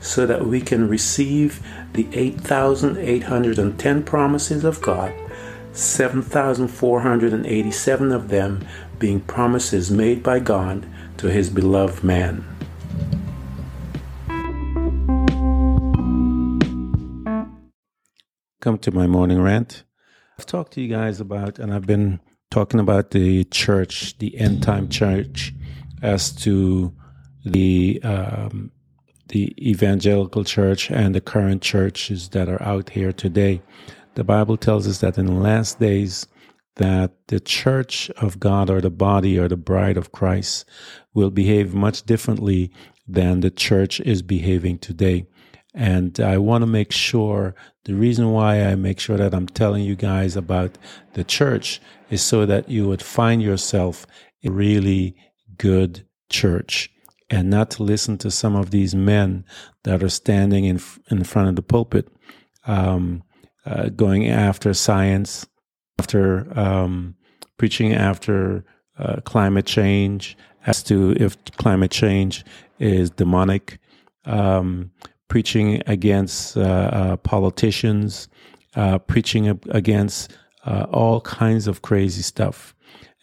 so that we can receive the 8,810 promises of God, 7,487 of them being promises made by God to his beloved man. Come to my morning rant. I've talked to you guys about, and I've been talking about the church, the end time church, as to the um, the evangelical church and the current churches that are out here today. The Bible tells us that in the last days that the church of God or the body or the bride of Christ will behave much differently than the church is behaving today. And I want to make sure the reason why I make sure that I'm telling you guys about the church is so that you would find yourself a really good church and not to listen to some of these men that are standing in in front of the pulpit, um, uh, going after science, after um, preaching after uh, climate change, as to if climate change is demonic, um, preaching against uh, uh politicians, uh, preaching against uh, all kinds of crazy stuff.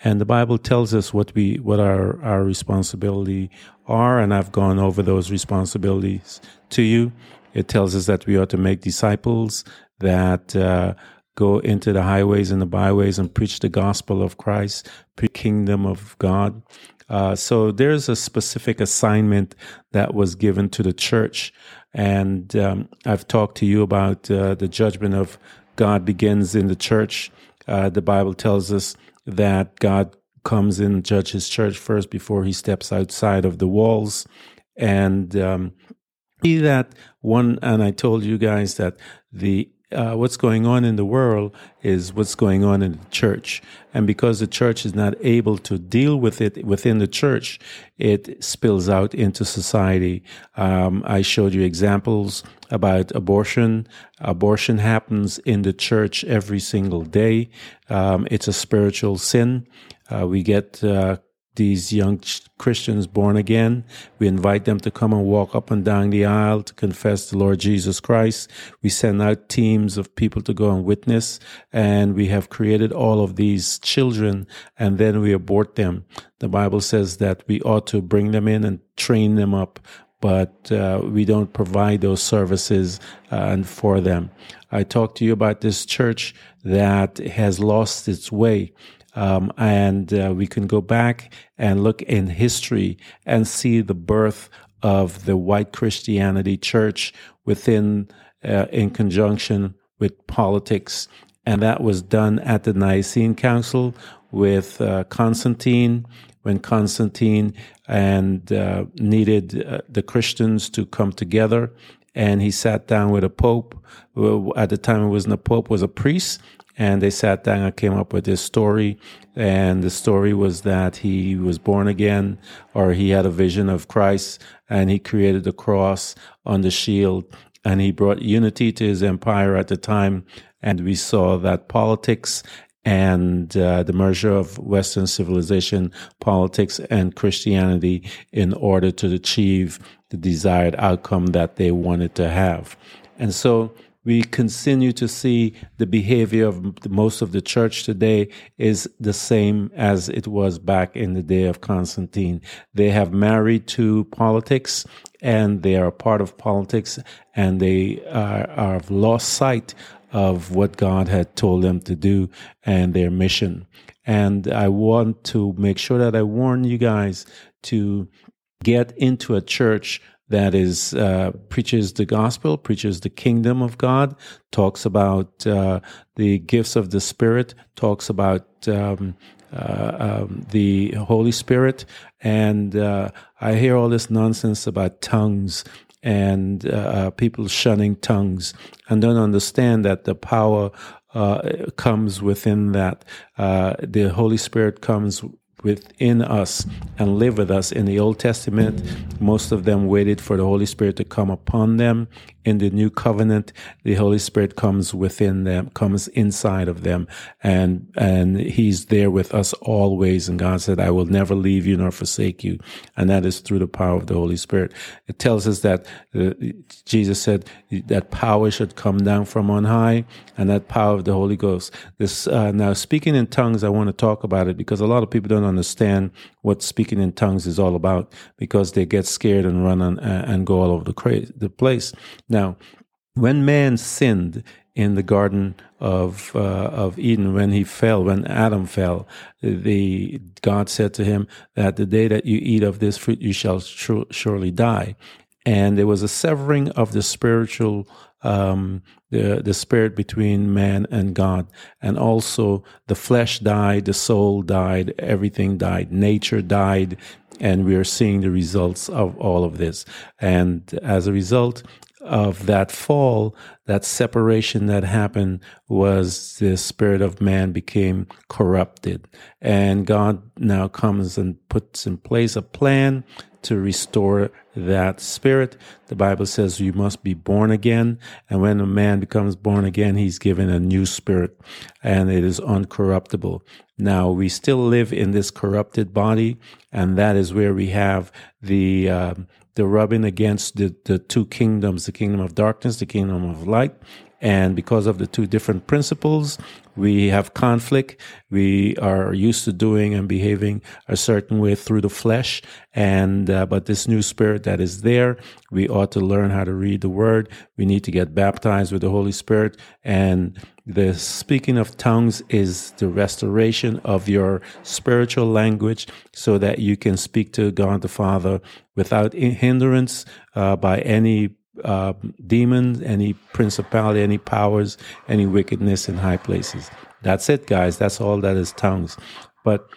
And the Bible tells us what we what our our responsibility are, and I've gone over those responsibilities to you. It tells us that we ought to make disciples that uh, go into the highways and the byways and preach the gospel of Christ, kingdom of God. Uh, so there's a specific assignment that was given to the church, and um, I've talked to you about uh, the judgment of God begins in the church. Uh, the Bible tells us that God comes in and judges church first before he steps outside of the walls. And um, see that one, and I told you guys that the uh, what's going on in the world is what's going on in the church. And because the church is not able to deal with it within the church, it spills out into society. Um, I showed you examples about abortion. Abortion happens in the church every single day. Um, it's a spiritual sin. Uh, we get uh, these young Christians born again. We invite them to come and walk up and down the aisle to confess the Lord Jesus Christ. We send out teams of people to go and witness, and we have created all of these children, and then we abort them. The Bible says that we ought to bring them in and train them up but uh, we don't provide those services uh, and for them. I talked to you about this church that has lost its way. Um, and uh, we can go back and look in history and see the birth of the white Christianity church within, uh, in conjunction with politics. And that was done at the Nicene Council with uh, Constantine, when Constantine and uh, needed uh, the Christians to come together. And he sat down with a pope. At the time, it wasn't a pope; was a priest, and they sat down and came up with this story. And the story was that he was born again, or he had a vision of Christ, and he created the cross on the shield, and he brought unity to his empire at the time. And we saw that politics and uh, the merger of Western civilization, politics, and Christianity in order to achieve the desired outcome that they wanted to have. And so we continue to see the behavior of most of the church today is the same as it was back in the day of Constantine. They have married to politics and they are a part of politics and they are, are lost sight of what God had told them to do and their mission. And I want to make sure that I warn you guys to get into a church that is uh, preaches the gospel, preaches the kingdom of God, talks about uh, the gifts of the Spirit, talks about um, uh, um, the Holy Spirit, and uh, I hear all this nonsense about tongues and uh, uh, people shunning tongues and don't understand that the power comes within that. the Holy Spirit comes within us and live with us. In the Old Testament, most of them waited for the Holy Spirit to come upon them. In the New Covenant, the Holy Spirit comes within them, comes inside of them, and and He's there with us always. And God said, "I will never leave you nor forsake you," and that is through the power of the Holy Spirit. It tells us that uh, Jesus said that power should come down from on high, and that power of the Holy Ghost. This uh, now speaking in tongues, I want to talk about it because a lot of people don't understand what speaking in tongues is all about because they get scared and run on, uh, and go all over the, cra- the place. Now, when man sinned in the Garden of uh, of Eden, when he fell, when Adam fell, the God said to him that the day that you eat of this fruit, you shall surely die. And there was a severing of the spiritual um, the the spirit between man and God, and also the flesh died, the soul died, everything died, nature died, and we are seeing the results of all of this. And as a result of that fall, that separation that happened was the spirit of man became corrupted, and God now comes and puts in place a plan to restore that spirit. The Bible says you must be born again. And when a man becomes born again, he's given a new spirit and it is uncorruptible. Now we still live in this corrupted body, and that is where we have the, uh, the rubbing against the, the two kingdoms, the kingdom of darkness, the kingdom of light. And because of the two different principles, we have conflict. We are used to doing and behaving a certain way through the flesh. And, uh, but this new spirit that is there, we ought to learn how to read the word. We need to get baptized with the Holy Spirit. And the speaking of tongues is the restoration of your spiritual language so that you can speak to God the Father without hindrance uh, by any uh, demons, any principality, any powers, any wickedness in high places. That's it, guys. That's all that is tongues. But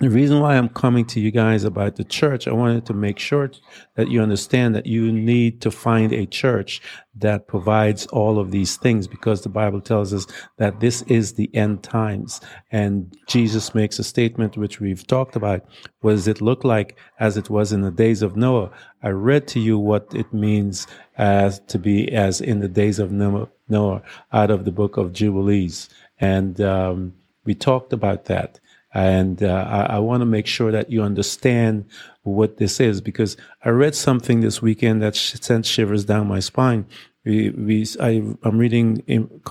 the reason why I'm coming to you guys about the church, I wanted to make sure that you understand that you need to find a church that provides all of these things because the Bible tells us that this is the end times. And Jesus makes a statement which we've talked about. What does it look like as it was in the days of Noah? I read to you what it means as to be as in the days of Noah, out of the book of Jubilees. And um, we talked about that. And uh, I, I want to make sure that you understand what this is because I read something this weekend that sent shivers down my spine. We, we, I, am reading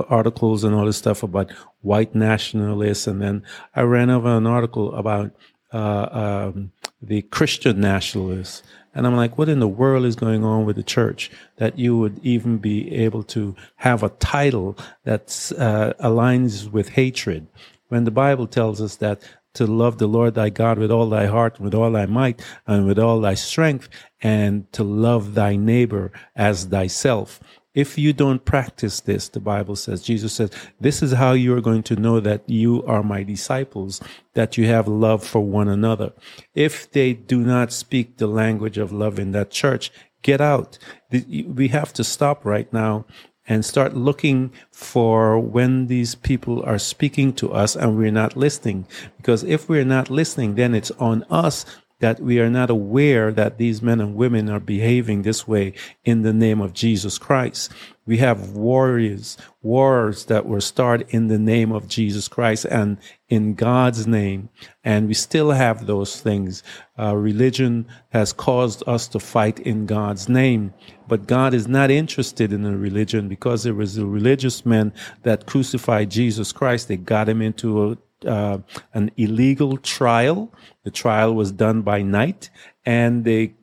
articles and all this stuff about white nationalists, and then I ran over an article about uh, um, the Christian nationalists. And I'm like, what in the world is going on with the church that you would even be able to have a title that uh, aligns with hatred? When the Bible tells us that to love the Lord thy God with all thy heart, with all thy might, and with all thy strength, and to love thy neighbor as thyself. If you don't practice this, the Bible says, Jesus says, this is how you are going to know that you are my disciples, that you have love for one another. If they do not speak the language of love in that church, get out. We have to stop right now and start looking for when these people are speaking to us and we're not listening. Because if we're not listening, then it's on us that we are not aware that these men and women are behaving this way in the name of Jesus Christ. We have warriors, wars that were started in the name of Jesus Christ and in God's name. And we still have those things. Uh, religion has caused us to fight in God's name. But God is not interested in a religion because it was a religious men that crucified Jesus Christ. They got him into a uh, an illegal trial. The trial was done by night, and they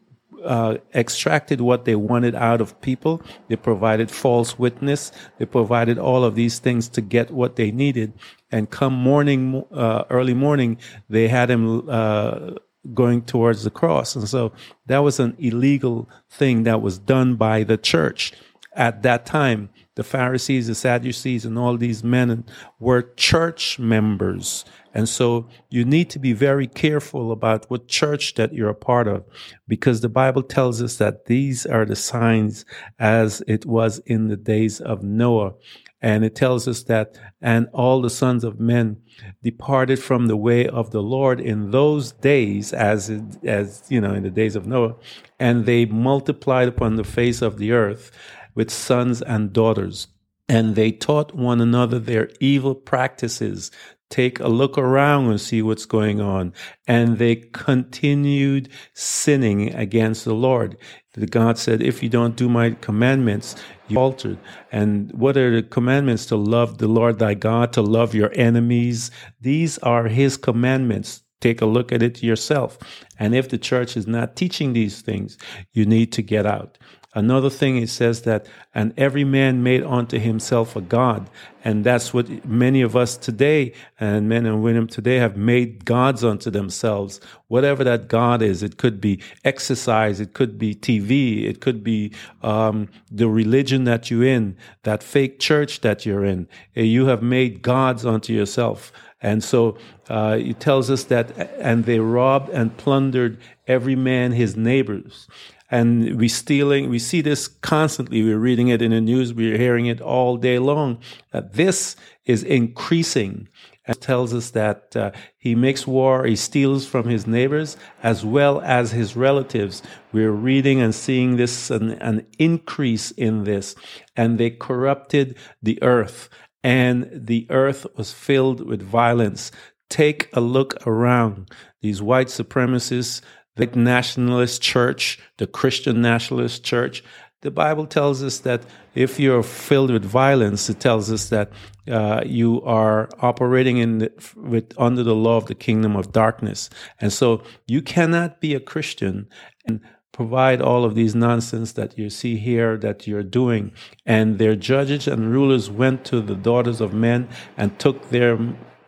uh, extracted what they wanted out of people. They provided false witness. They provided all of these things to get what they needed. And come morning, uh, early morning, they had him uh, going towards the cross. And so that was an illegal thing that was done by the church at that time. The Pharisees, the Sadducees, and all these men were church members. And so you need to be very careful about what church that you're a part of, because the Bible tells us that these are the signs as it was in the days of Noah. And it tells us that, and all the sons of men departed from the way of the Lord in those days, as, as, you know, in the days of Noah, and they multiplied upon the face of the earth with sons and daughters. And they taught one another their evil practices take a look around and see what's going on. And they continued sinning against the Lord. The God said, if you don't do my commandments, you altered. And what are the commandments? To love the Lord thy God, to love your enemies. These are his commandments. Take a look at it yourself. And if the church is not teaching these things, you need to get out. Another thing it says that, and every man made unto himself a God. And that's what many of us today and men and women today have made gods unto themselves. Whatever that God is, it could be exercise, it could be TV, it could be um, the religion that you're in, that fake church that you're in. You have made gods unto yourself. And so uh, it tells us that, and they robbed and plundered every man his neighbors and we stealing we see this constantly. We're reading it in the news. We're hearing it all day long that this is increasing. And tells us that uh, he makes war he steals from his neighbors as well as his relatives. We're reading and seeing this an, an increase in this. And they corrupted the earth. And the earth was filled with violence. Take a look around. These white supremacists the nationalist church, the Christian nationalist church. The Bible tells us that if you're filled with violence, it tells us that uh, you are operating in the, with under the law of the kingdom of darkness, and so you cannot be a Christian and provide all of these nonsense that you see here that you're doing. And their judges and rulers went to the daughters of men and took their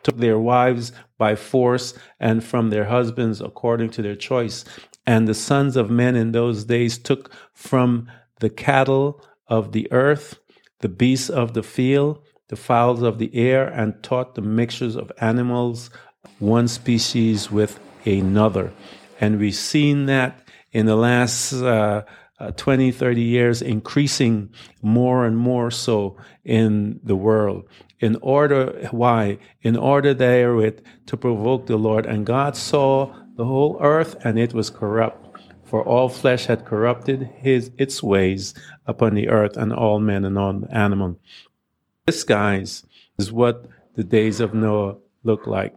took their wives by force and from their husbands according to their choice. And the sons of men in those days took from the cattle of the earth, the beasts of the field, the fowls of the air, and taught the mixtures of animals, one species with another. And we've seen that in the last uh, uh, 20, 30 years, increasing more and more so in the world in order, why? In order therewith to provoke the Lord. And God saw the whole earth, and it was corrupt. For all flesh had corrupted his its ways upon the earth, and all men and all animal. This, guys, is what the days of Noah look like.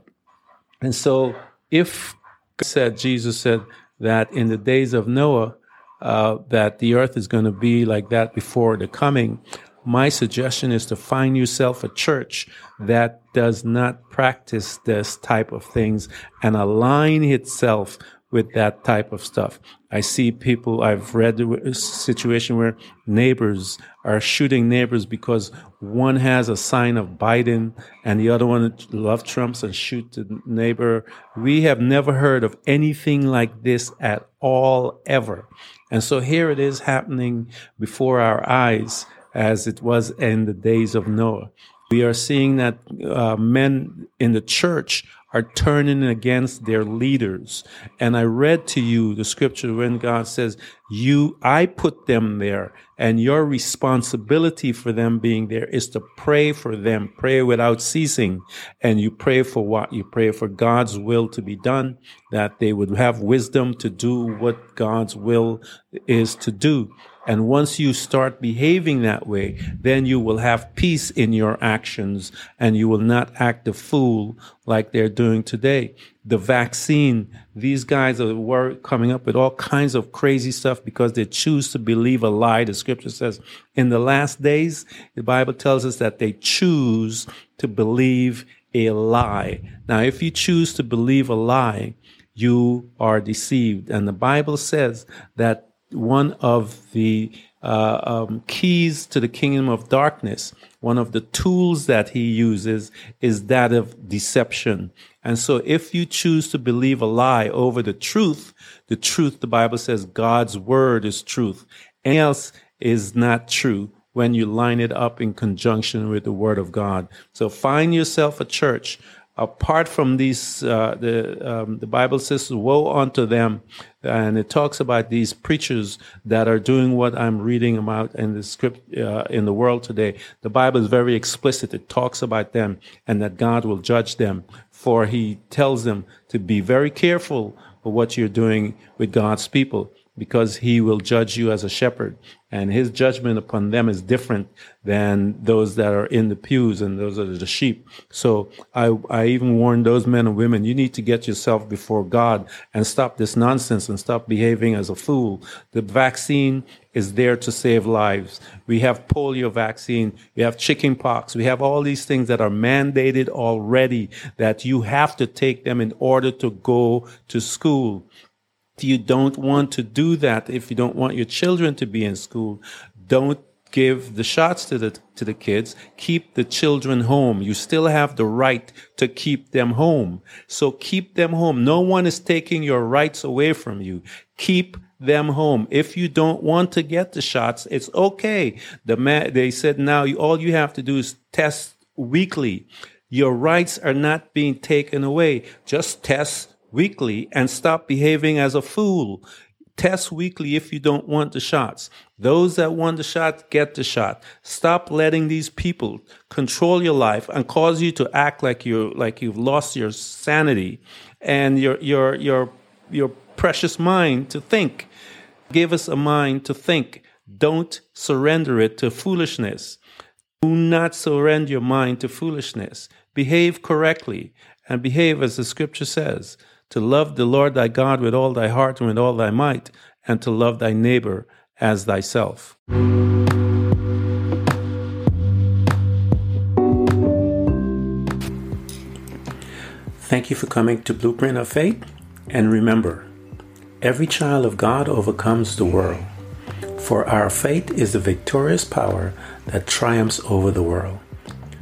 And so, if said Jesus said that in the days of Noah, uh, that the earth is going to be like that before the coming my suggestion is to find yourself a church that does not practice this type of things and align itself with that type of stuff. I see people, I've read a situation where neighbors are shooting neighbors because one has a sign of Biden and the other one love Trumps and shoot the neighbor. We have never heard of anything like this at all, ever. And so here it is happening before our eyes as it was in the days of Noah. We are seeing that uh, men in the church are turning against their leaders. And I read to you the scripture when God says, you, I put them there and your responsibility for them being there is to pray for them, pray without ceasing. And you pray for what? You pray for God's will to be done, that they would have wisdom to do what God's will is to do. And once you start behaving that way, then you will have peace in your actions and you will not act a fool like they're doing today. The vaccine, these guys are coming up with all kinds of crazy stuff because they choose to believe a lie. The scripture says in the last days, the Bible tells us that they choose to believe a lie. Now, if you choose to believe a lie, you are deceived. And the Bible says that one of the uh, um, keys to the kingdom of darkness, one of the tools that he uses is that of deception. And so if you choose to believe a lie over the truth, the truth, the Bible says God's word is truth. Anything else is not true when you line it up in conjunction with the word of God. So find yourself a church apart from these, uh, the um, the Bible says, "Woe unto them," and it talks about these preachers that are doing what I'm reading about in the script uh, in the world today. The Bible is very explicit; it talks about them and that God will judge them. For He tells them to be very careful of what you're doing with God's people because he will judge you as a shepherd. And his judgment upon them is different than those that are in the pews and those that are the sheep. So i i even warn those men and women you need to get yourself before god and stop this nonsense and stop behaving as a fool. The vaccine is there to save lives. We have polio vaccine. We have chicken pox. We have all these things that are mandated already that you have to take them in order to go to school you don't want to do that, if you don't want your children to be in school, don't give the shots to the to the kids. Keep the children home. You still have the right to keep them home. So keep them home. No one is taking your rights away from you. Keep them home. If you don't want to get the shots it's okay. The they said now you, all you have to do is test weekly. Your rights are not being taken away. Just test weekly and stop behaving as a fool. Test weekly if you don't want the shots. Those that want the shot, get the shot. Stop letting these people control your life and cause you to act like you like you've lost your sanity and your your your your precious mind to think. Give us a mind to think. Don't surrender it to foolishness. Do not surrender your mind to foolishness. Behave correctly and behave as the scripture says to love the Lord thy God with all thy heart and with all thy might, and to love thy neighbor as thyself. Thank you for coming to Blueprint of Faith. And remember, every child of God overcomes the world. For our faith is the victorious power that triumphs over the world.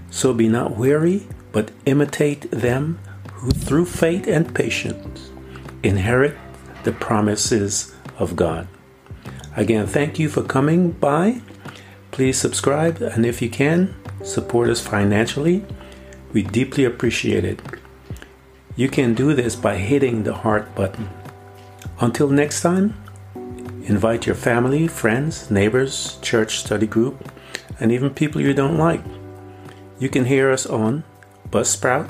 So be not weary, but imitate them who through faith and patience inherit the promises of God. Again, thank you for coming by. Please subscribe, and if you can, support us financially. We deeply appreciate it. You can do this by hitting the heart button. Until next time, invite your family, friends, neighbors, church study group, and even people you don't like. You can hear us on Buzzsprout,